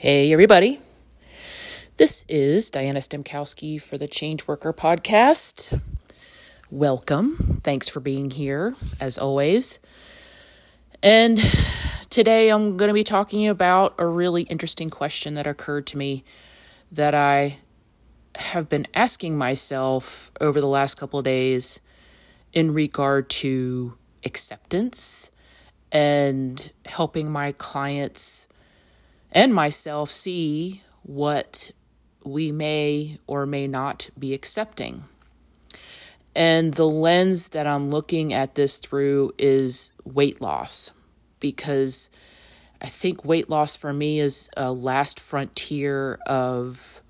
Hey, everybody. This is Diana Stemkowski for the Change Worker podcast. Welcome. Thanks for being here, as always. And today I'm going to be talking about a really interesting question that occurred to me that I have been asking myself over the last couple of days in regard to acceptance and helping my clients and myself see what we may or may not be accepting. And the lens that I'm looking at this through is weight loss because I think weight loss for me is a last frontier of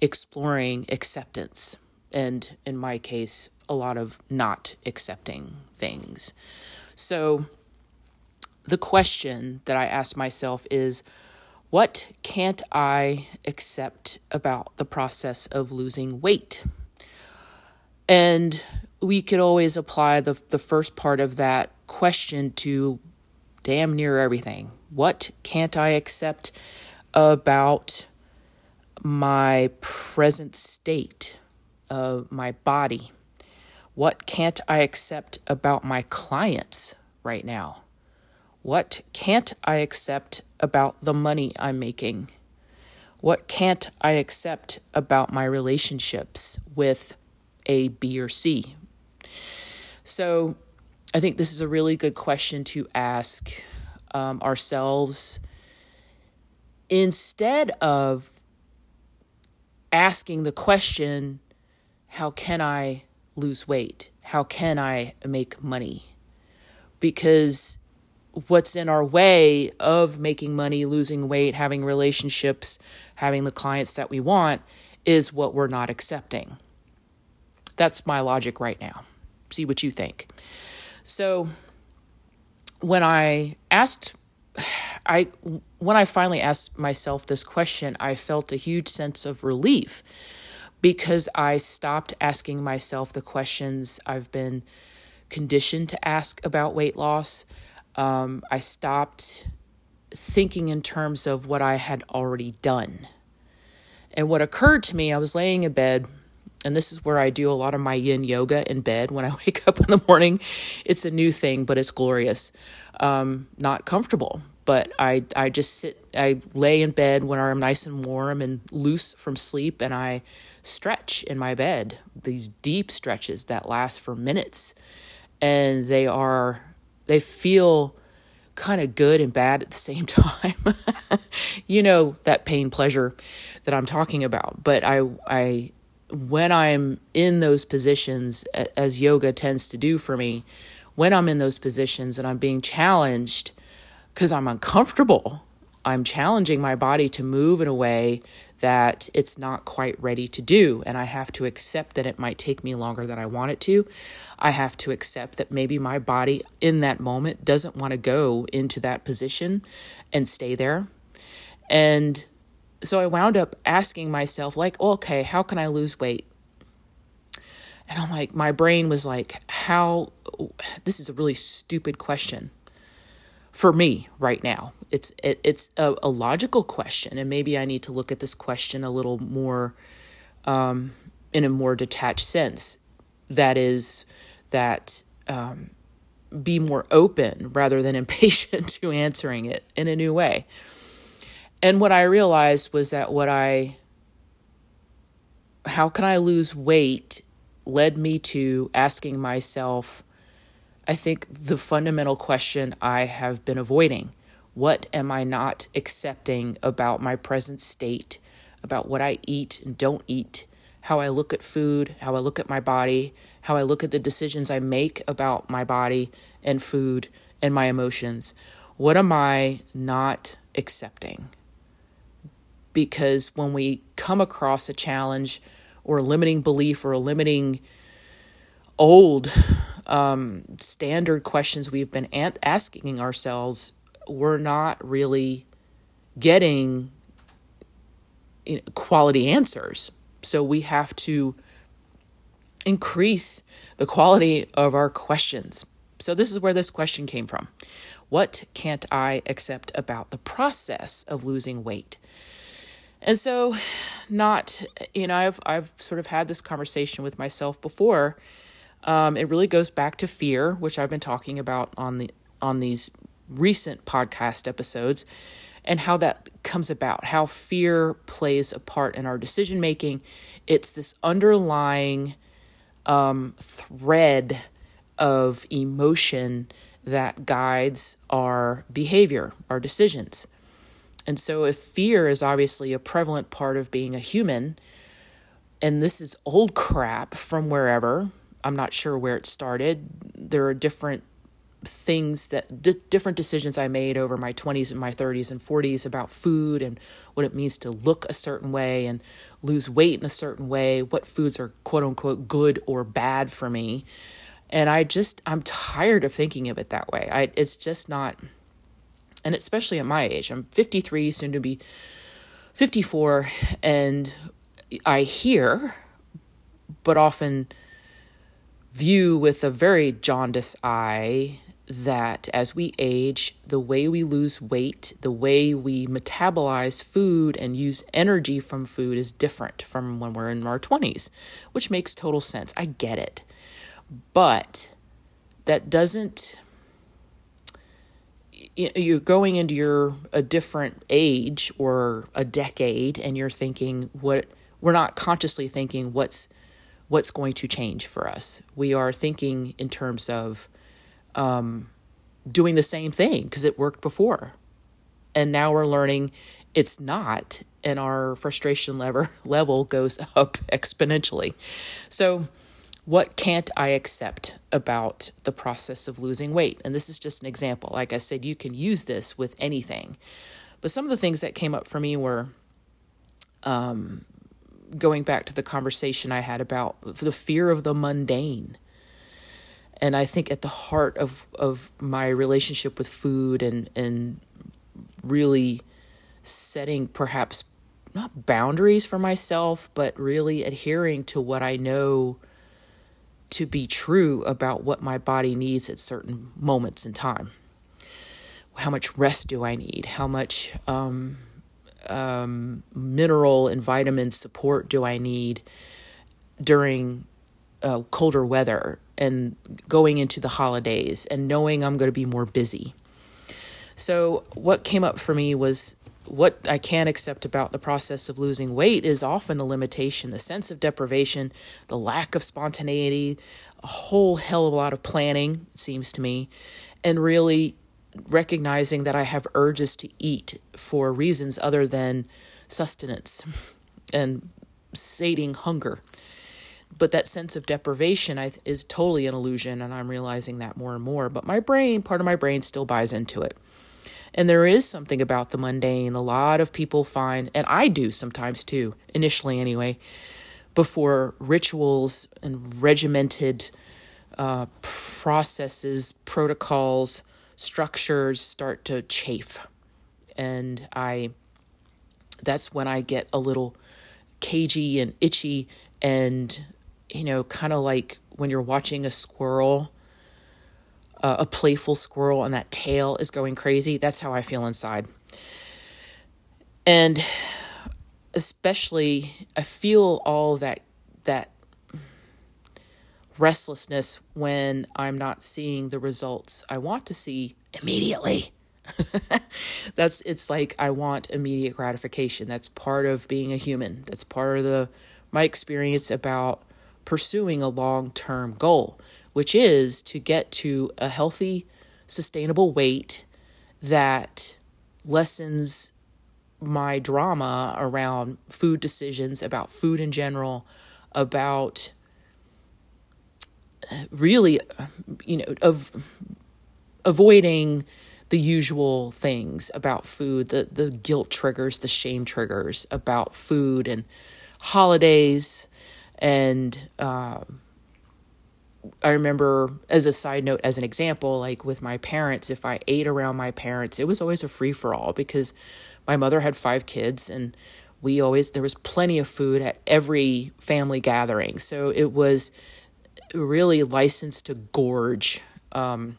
exploring acceptance. And in my case, a lot of not accepting things. So the question that I ask myself is what can't I accept about the process of losing weight? And we could always apply the, the first part of that question to damn near everything. What can't I accept about my present state of my body? What can't I accept about my clients right now? What can't I accept about the money I'm making? What can't I accept about my relationships with A, B, or C? So I think this is a really good question to ask um, ourselves instead of asking the question, How can I lose weight? How can I make money? Because what's in our way of making money, losing weight, having relationships, having the clients that we want is what we're not accepting. That's my logic right now. See what you think. So when I asked I when I finally asked myself this question, I felt a huge sense of relief because I stopped asking myself the questions I've been conditioned to ask about weight loss um, I stopped thinking in terms of what I had already done. And what occurred to me, I was laying in bed, and this is where I do a lot of my yin yoga in bed when I wake up in the morning. It's a new thing, but it's glorious. Um, not comfortable, but I, I just sit, I lay in bed when I'm nice and warm and loose from sleep, and I stretch in my bed, these deep stretches that last for minutes. And they are they feel kind of good and bad at the same time. you know that pain pleasure that I'm talking about. But I I when I'm in those positions as yoga tends to do for me, when I'm in those positions and I'm being challenged cuz I'm uncomfortable, I'm challenging my body to move in a way that it's not quite ready to do. And I have to accept that it might take me longer than I want it to. I have to accept that maybe my body in that moment doesn't want to go into that position and stay there. And so I wound up asking myself, like, okay, how can I lose weight? And I'm like, my brain was like, how, this is a really stupid question for me right now. It's it, it's a, a, logical question, and maybe I need to look at this question a little more um, in a more detached sense. That is that um, be more open rather than impatient to answering it in a new way. And what I realized was that what I how can I lose weight led me to asking myself I think the fundamental question I have been avoiding what am I not accepting about my present state, about what I eat and don't eat, how I look at food, how I look at my body, how I look at the decisions I make about my body and food and my emotions? What am I not accepting? Because when we come across a challenge or a limiting belief or a limiting old um, standard questions we've been asking ourselves, we're not really getting you know, quality answers. So we have to increase the quality of our questions. So this is where this question came from. What can't I accept about the process of losing weight? And so, not, you know, I've, I've sort of had this conversation with myself before. Um, it really goes back to fear, which I've been talking about on the on these recent podcast episodes, and how that comes about, how fear plays a part in our decision making. It's this underlying um, thread of emotion that guides our behavior, our decisions. And so, if fear is obviously a prevalent part of being a human, and this is old crap from wherever, I'm not sure where it started. There are different things that d- different decisions I made over my 20s and my 30s and 40s about food and what it means to look a certain way and lose weight in a certain way, what foods are quote unquote good or bad for me. And I just I'm tired of thinking of it that way. I it's just not and especially at my age. I'm 53 soon to be 54 and I hear but often view with a very jaundiced eye that as we age, the way we lose weight, the way we metabolize food and use energy from food is different from when we're in our 20s, which makes total sense. I get it. But that doesn't you're going into your a different age or a decade and you're thinking what we're not consciously thinking what's what's going to change for us. We are thinking in terms of um, doing the same thing because it worked before. And now we're learning it's not, and our frustration level, level goes up exponentially. So, what can't I accept about the process of losing weight? And this is just an example. Like I said, you can use this with anything. But some of the things that came up for me were um, going back to the conversation I had about the fear of the mundane. And I think at the heart of, of my relationship with food and, and really setting perhaps not boundaries for myself, but really adhering to what I know to be true about what my body needs at certain moments in time. How much rest do I need? How much um, um, mineral and vitamin support do I need during uh, colder weather and going into the holidays and knowing I'm going to be more busy. So, what came up for me was what I can't accept about the process of losing weight is often the limitation, the sense of deprivation, the lack of spontaneity, a whole hell of a lot of planning, it seems to me, and really recognizing that I have urges to eat for reasons other than sustenance and sating hunger. But that sense of deprivation is totally an illusion, and I'm realizing that more and more. But my brain, part of my brain, still buys into it. And there is something about the mundane. A lot of people find, and I do sometimes too, initially anyway, before rituals and regimented uh, processes, protocols, structures start to chafe. And I that's when I get a little cagey and itchy and you know, kind of like when you're watching a squirrel, uh, a playful squirrel, and that tail is going crazy. That's how I feel inside. And especially, I feel all that that restlessness when I'm not seeing the results I want to see immediately. that's it's like I want immediate gratification. That's part of being a human. That's part of the my experience about pursuing a long-term goal, which is to get to a healthy, sustainable weight that lessens my drama around food decisions, about food in general, about really, you know, of avoiding the usual things about food, the, the guilt triggers, the shame triggers about food and holidays. And uh, I remember, as a side note, as an example, like with my parents, if I ate around my parents, it was always a free for all because my mother had five kids and we always, there was plenty of food at every family gathering. So it was really licensed to gorge. Um,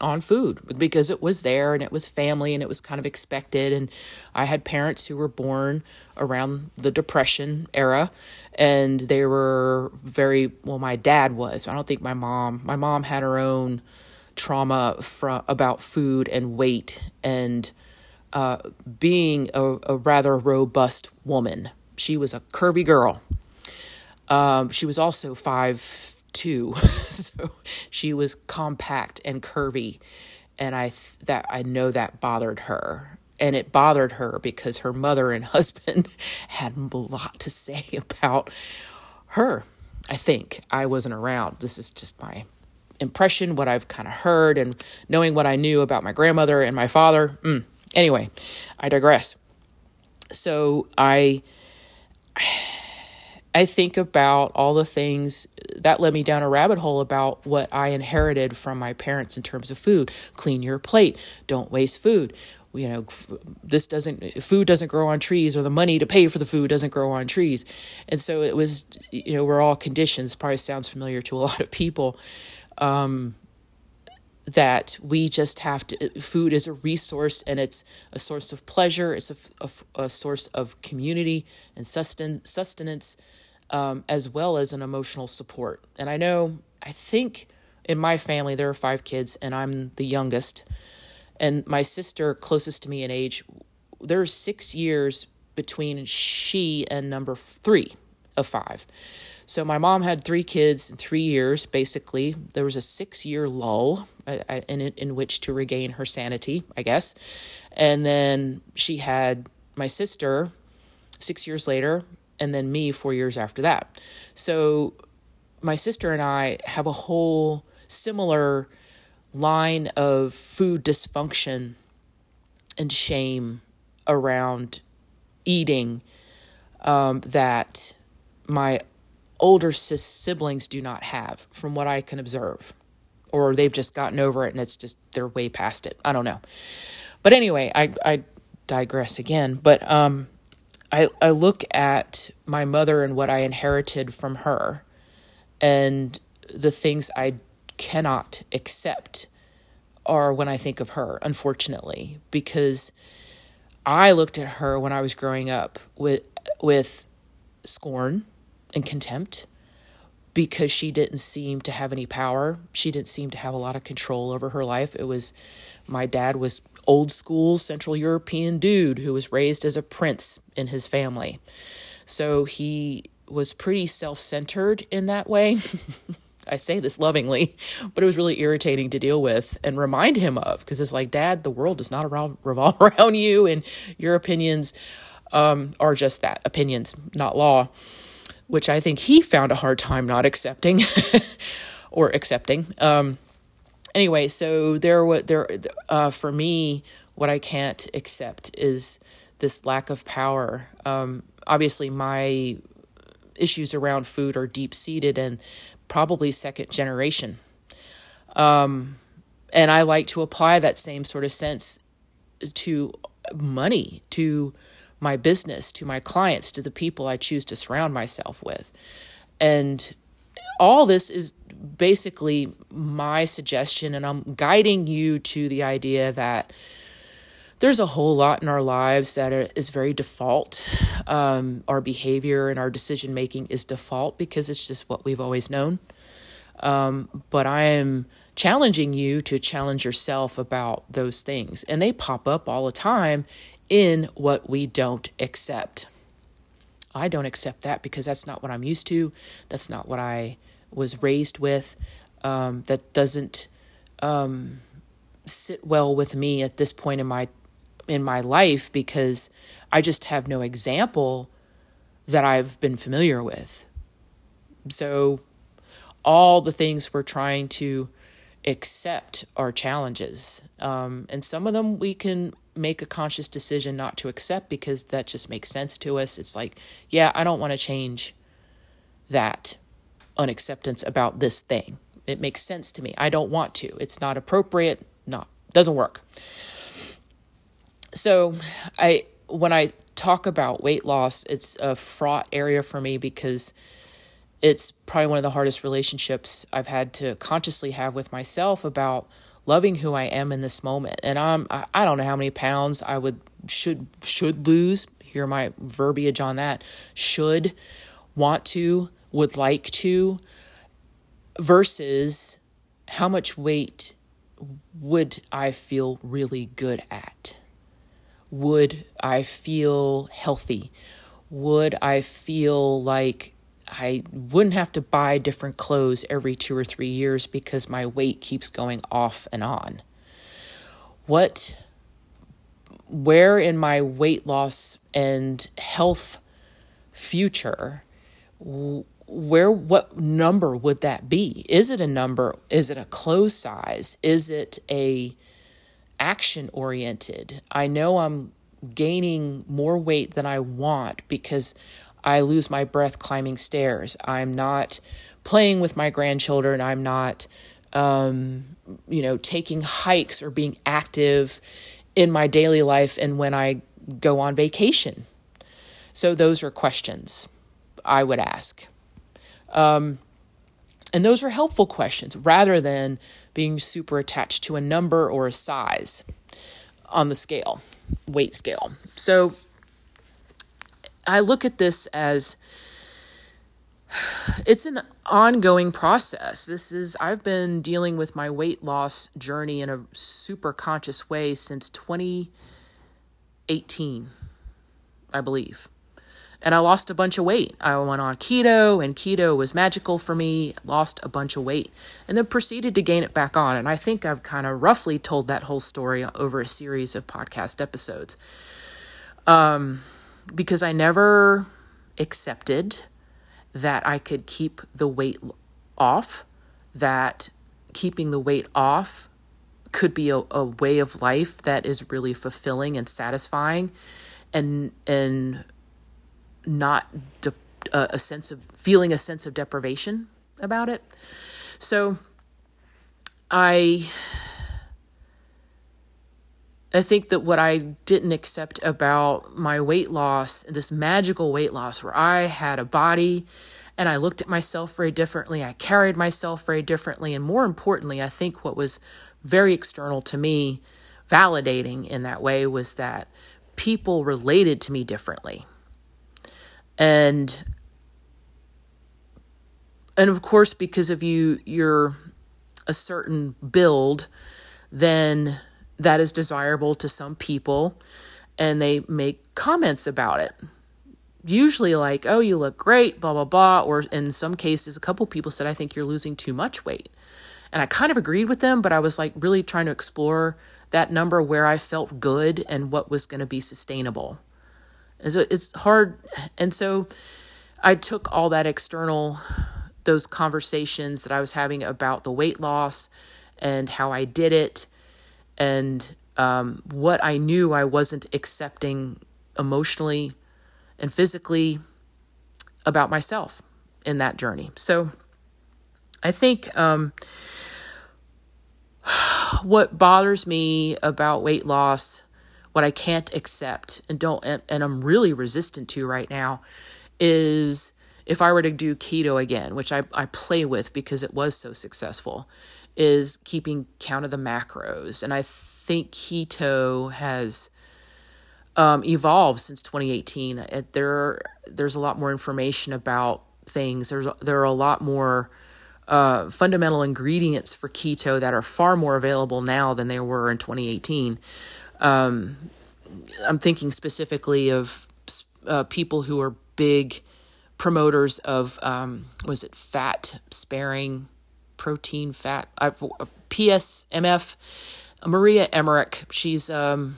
on food because it was there and it was family and it was kind of expected. And I had parents who were born around the Depression era and they were very, well, my dad was. I don't think my mom, my mom had her own trauma from, about food and weight and uh, being a, a rather robust woman. She was a curvy girl. Um, she was also five two, so she was compact and curvy, and I th- that I know that bothered her, and it bothered her because her mother and husband had a lot to say about her. I think I wasn't around. This is just my impression, what I've kind of heard, and knowing what I knew about my grandmother and my father. Mm. Anyway, I digress. So I I think about all the things that led me down a rabbit hole about what I inherited from my parents in terms of food. Clean your plate, don't waste food. You know, this doesn't, food doesn't grow on trees, or the money to pay for the food doesn't grow on trees. And so it was, you know, we're all conditions, probably sounds familiar to a lot of people. Um, that we just have to food is a resource and it's a source of pleasure it's a, a, a source of community and susten- sustenance um, as well as an emotional support. And I know, I think in my family, there are five kids, and I'm the youngest. And my sister, closest to me in age, there's six years between she and number three of five. So my mom had three kids in three years, basically. There was a six year lull uh, uh, in, in which to regain her sanity, I guess. And then she had my sister six years later, and then me four years after that. So my sister and I have a whole similar line of food dysfunction and shame around eating um, that my older siblings do not have, from what I can observe. Or they've just gotten over it and it's just they're way past it. I don't know. But anyway, I, I digress again. But um, I, I look at my mother and what I inherited from her and the things I cannot accept are when I think of her, unfortunately, because I looked at her when I was growing up with with scorn and contempt because she didn't seem to have any power. She didn't seem to have a lot of control over her life. It was my dad was old school Central European dude who was raised as a prince in his family. So he was pretty self centered in that way. I say this lovingly, but it was really irritating to deal with and remind him of because it's like, Dad, the world does not revolve around you, and your opinions um, are just that opinions, not law, which I think he found a hard time not accepting or accepting. Um, anyway, so there, what there, uh, for me, what I can't accept is this lack of power. Um, obviously, my issues around food are deep seated and probably second generation. Um, and I like to apply that same sort of sense to money, to my business, to my clients, to the people I choose to surround myself with. And all this is basically my suggestion, and I'm guiding you to the idea that there's a whole lot in our lives that is very default. Um, our behavior and our decision making is default because it's just what we've always known. Um, but I am challenging you to challenge yourself about those things, and they pop up all the time in what we don't accept. I don't accept that because that's not what I'm used to. That's not what I was raised with um, that doesn't um, sit well with me at this point in my in my life because I just have no example that I've been familiar with. So all the things we're trying to accept are challenges, um, and some of them we can make a conscious decision not to accept because that just makes sense to us. It's like, yeah, I don't want to change that unacceptance about this thing. It makes sense to me. I don't want to. It's not appropriate. Not doesn't work. So, I when I talk about weight loss, it's a fraught area for me because it's probably one of the hardest relationships I've had to consciously have with myself about loving who I am in this moment. And I'm I don't know how many pounds I would should should lose. Hear my verbiage on that. Should want to, would like to versus how much weight would I feel really good at? Would I feel healthy? Would I feel like I wouldn't have to buy different clothes every two or three years because my weight keeps going off and on? What, where in my weight loss and health future where what number would that be? Is it a number? Is it a clothes size? Is it a action oriented i know i'm gaining more weight than i want because i lose my breath climbing stairs. I'm not playing with my grandchildren. I'm not um, you know taking hikes or being active in my daily life and when i go on vacation. So those are questions i would ask um, and those are helpful questions rather than being super attached to a number or a size on the scale, weight scale. So I look at this as it's an ongoing process. This is, I've been dealing with my weight loss journey in a super conscious way since 2018, I believe and I lost a bunch of weight. I went on keto, and keto was magical for me, lost a bunch of weight, and then proceeded to gain it back on. And I think I've kind of roughly told that whole story over a series of podcast episodes. Um, because I never accepted that I could keep the weight off, that keeping the weight off could be a, a way of life that is really fulfilling and satisfying and and not de- uh, a sense of feeling a sense of deprivation about it. So I I think that what I didn't accept about my weight loss, this magical weight loss where I had a body and I looked at myself very differently, I carried myself very differently, and more importantly, I think what was very external to me, validating in that way, was that people related to me differently and and of course because of you you're a certain build then that is desirable to some people and they make comments about it. Usually like oh you look great blah blah blah or in some cases a couple people said i think you're losing too much weight. And i kind of agreed with them but i was like really trying to explore that number where i felt good and what was going to be sustainable and so it's hard. And so I took all that external, those conversations that I was having about the weight loss and how I did it and um, what I knew I wasn't accepting emotionally and physically about myself in that journey. So I think um, what bothers me about weight loss what I can't accept and don't and, and I'm really resistant to right now is if I were to do keto again, which I, I play with because it was so successful, is keeping count of the macros. And I think keto has um, evolved since 2018. It, there, there's a lot more information about things. There's there are a lot more uh, fundamental ingredients for keto that are far more available now than they were in 2018. Um, I'm thinking specifically of uh, people who are big promoters of um, was it fat sparing protein fat uh, PSMF Maria Emmerich. She's um,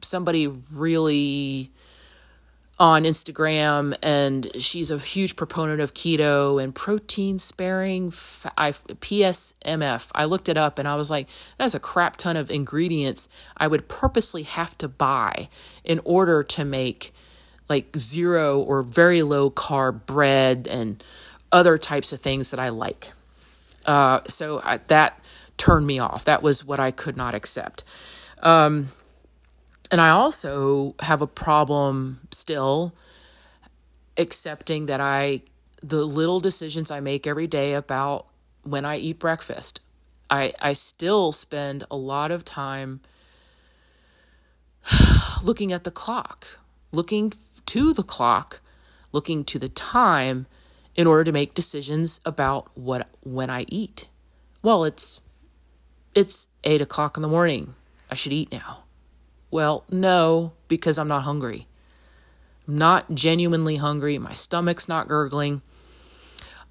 somebody really on Instagram, and she's a huge proponent of keto and protein sparing I, PSMF. I looked it up and I was like, that's a crap ton of ingredients I would purposely have to buy in order to make like zero or very low carb bread and other types of things that I like. Uh, so I, that turned me off. That was what I could not accept. Um, and I also have a problem still accepting that I, the little decisions I make every day about when I eat breakfast, I, I still spend a lot of time looking at the clock, looking to the clock, looking to the time in order to make decisions about what when I eat. Well, it's it's eight o'clock in the morning. I should eat now. Well, no, because I'm not hungry. I'm not genuinely hungry. My stomach's not gurgling.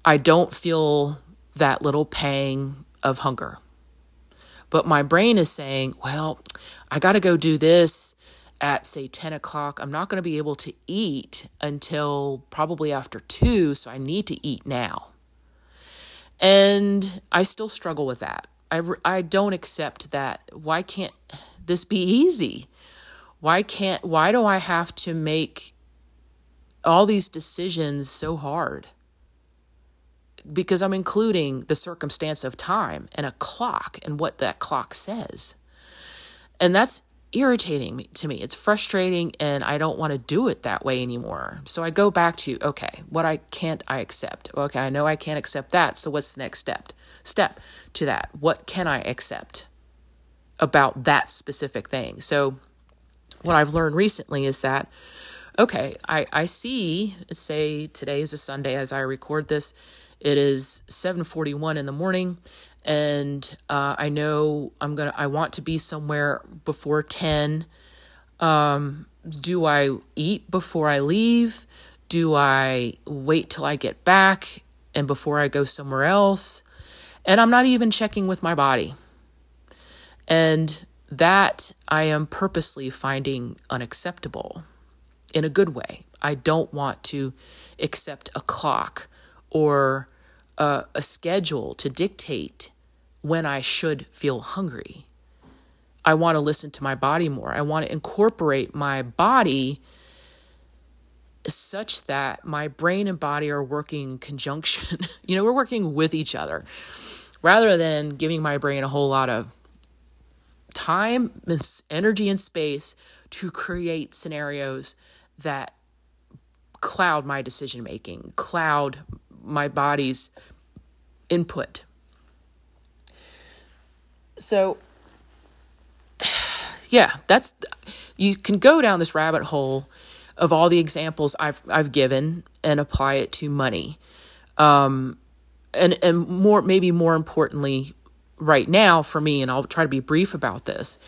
I don't feel that little pang of hunger. But my brain is saying, well, I got to go do this at say 10 o'clock. I'm not going to be able to eat until probably after 2, so I need to eat now. And I still struggle with that. I, I don't accept that. Why can't this be easy? Why can't, why do I have to make all these decisions so hard? Because I'm including the circumstance of time and a clock and what that clock says. And that's irritating to me. It's frustrating and I don't want to do it that way anymore. So I go back to, okay, what I can't I accept? Okay, I know I can't accept that. So what's the next step? Step to that. What can I accept about that specific thing? So what I've learned recently is that okay, I, I see, say today is a Sunday as I record this, it is 7:41 in the morning and uh, I know I'm gonna I want to be somewhere before 10. Um, do I eat before I leave? Do I wait till I get back and before I go somewhere else? And I'm not even checking with my body. And that I am purposely finding unacceptable in a good way. I don't want to accept a clock or a, a schedule to dictate when I should feel hungry. I want to listen to my body more. I want to incorporate my body such that my brain and body are working in conjunction. you know, we're working with each other rather than giving my brain a whole lot of time, and energy, and space to create scenarios that cloud my decision making, cloud my body's input. So, yeah, that's you can go down this rabbit hole of all the examples I've I've given and apply it to money, um, and and more maybe more importantly, right now for me, and I'll try to be brief about this.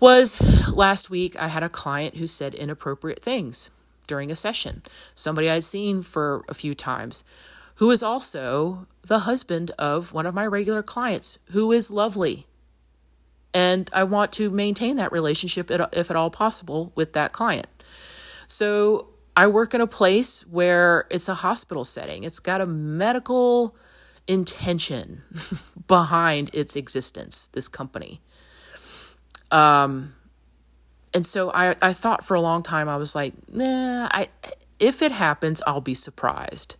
Was last week I had a client who said inappropriate things during a session. Somebody I'd seen for a few times who is also the husband of one of my regular clients, who is lovely. And I want to maintain that relationship, if at all possible, with that client. So I work in a place where it's a hospital setting, it's got a medical intention behind its existence, this company. Um, and so I, I thought for a long time, I was like, nah, I, if it happens, I'll be surprised.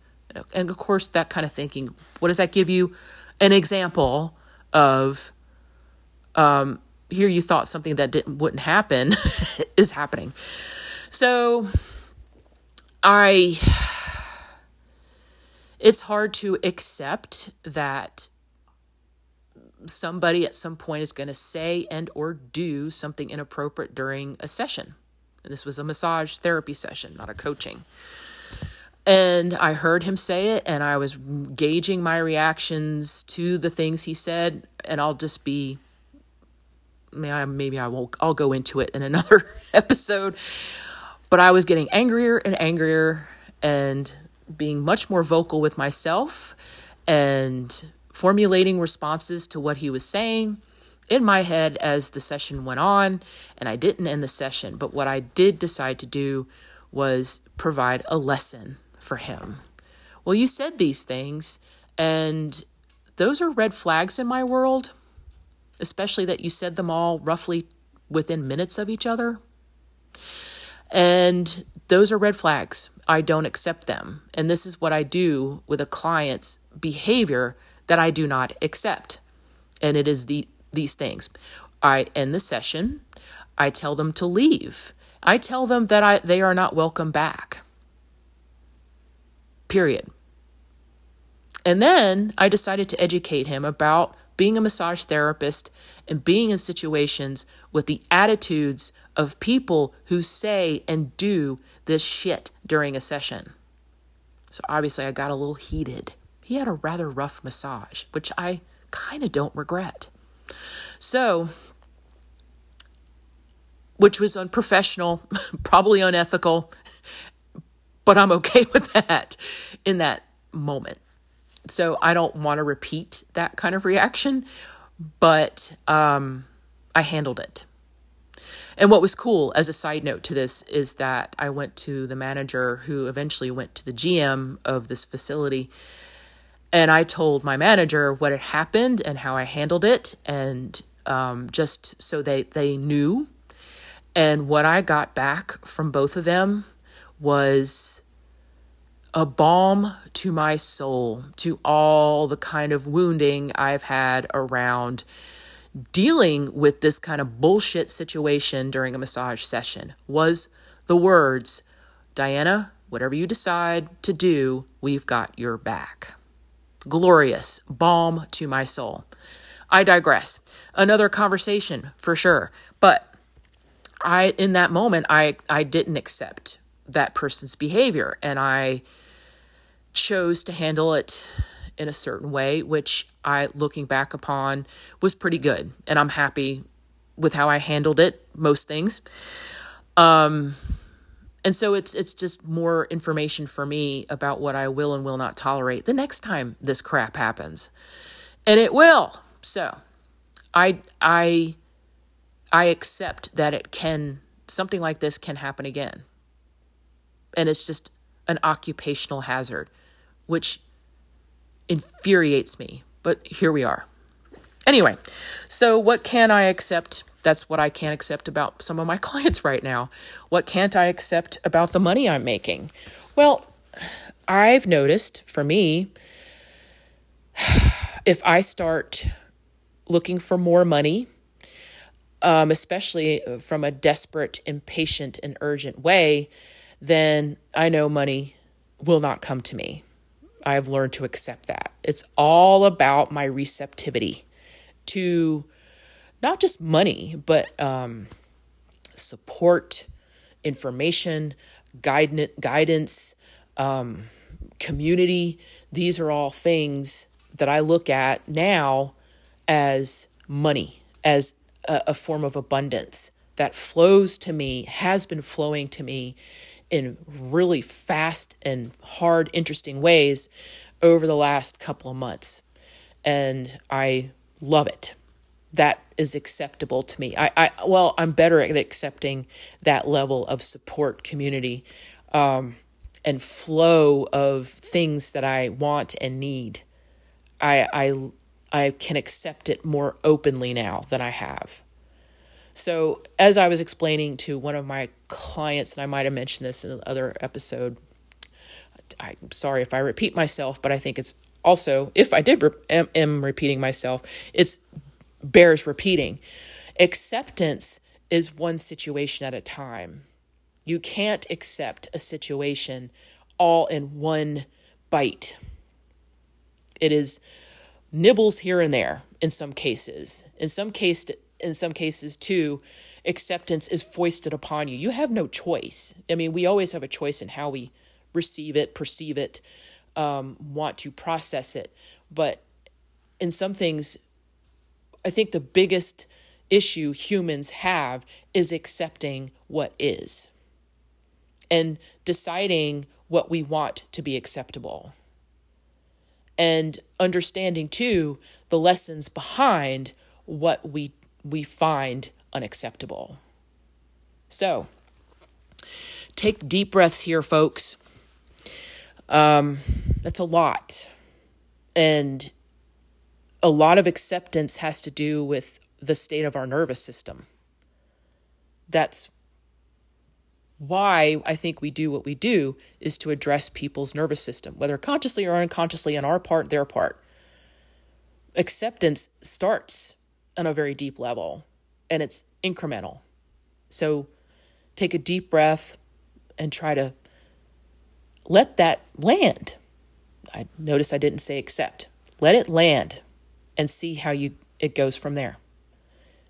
And of course, that kind of thinking, what does that give you? An example of um, here you thought something that didn't wouldn't happen is happening. So I it's hard to accept that somebody at some point is going to say and or do something inappropriate during a session. And this was a massage therapy session, not a coaching. And I heard him say it, and I was gauging my reactions to the things he said. And I'll just be, maybe I won't, I'll go into it in another episode. But I was getting angrier and angrier and being much more vocal with myself and formulating responses to what he was saying in my head as the session went on. And I didn't end the session, but what I did decide to do was provide a lesson for him. Well, you said these things, and those are red flags in my world, especially that you said them all roughly within minutes of each other. And those are red flags. I don't accept them. And this is what I do with a client's behavior that I do not accept. And it is the, these things. I end the session. I tell them to leave. I tell them that I, they are not welcome back period. And then I decided to educate him about being a massage therapist and being in situations with the attitudes of people who say and do this shit during a session. So obviously, I got a little heated. He had a rather rough massage, which I kind of don't regret. So, which was unprofessional, probably unethical, but I'm okay with that in that moment. So I don't want to repeat that kind of reaction, but um, I handled it. And what was cool, as a side note to this, is that I went to the manager who eventually went to the GM of this facility. And I told my manager what had happened and how I handled it, and um, just so they, they knew. And what I got back from both of them was a balm to my soul, to all the kind of wounding I've had around dealing with this kind of bullshit situation during a massage session was the words, Diana, whatever you decide to do, we've got your back. Glorious, balm to my soul. I digress. Another conversation for sure. But I in that moment I I didn't accept that person's behavior and I chose to handle it in a certain way, which I, looking back upon, was pretty good. And I'm happy with how I handled it, most things. Um, and so it's it's just more information for me about what I will and will not tolerate the next time this crap happens. And it will. So I I I accept that it can something like this can happen again. And it's just an occupational hazard, which infuriates me. But here we are. Anyway, so what can I accept? That's what I can't accept about some of my clients right now. What can't I accept about the money I'm making? Well, I've noticed for me, if I start looking for more money, um, especially from a desperate, impatient, and urgent way, then I know money will not come to me. I've learned to accept that. It's all about my receptivity to not just money, but um, support, information, guidance, guidance um, community. These are all things that I look at now as money, as a, a form of abundance that flows to me, has been flowing to me in really fast and hard, interesting ways over the last couple of months. And I love it. That is acceptable to me. I, I well, I'm better at accepting that level of support, community, um, and flow of things that I want and need. I, I I can accept it more openly now than I have. So, as I was explaining to one of my clients, and I might have mentioned this in another episode, I'm sorry if I repeat myself, but I think it's also, if I did re- am, am repeating myself, it's bears repeating. Acceptance is one situation at a time. You can't accept a situation all in one bite. It is nibbles here and there in some cases. In some case, in some cases too, acceptance is foisted upon you. You have no choice. I mean, we always have a choice in how we receive it, perceive it, um, want to process it. But in some things, I think the biggest issue humans have is accepting what is and deciding what we want to be acceptable. And understanding too the lessons behind what we we find unacceptable. So, take deep breaths here, folks. Um, that's a lot. And a lot of acceptance has to do with the state of our nervous system. That's why I think we do what we do is to address people's nervous system, whether consciously or unconsciously on our part, their part. Acceptance starts on a very deep level and it's incremental. So take a deep breath and try to let that land. I notice I didn't say accept. Let it land. and see how you it goes from there.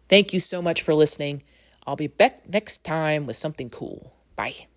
Thank you so much for listening. I'll be back next time with something cool. Bye.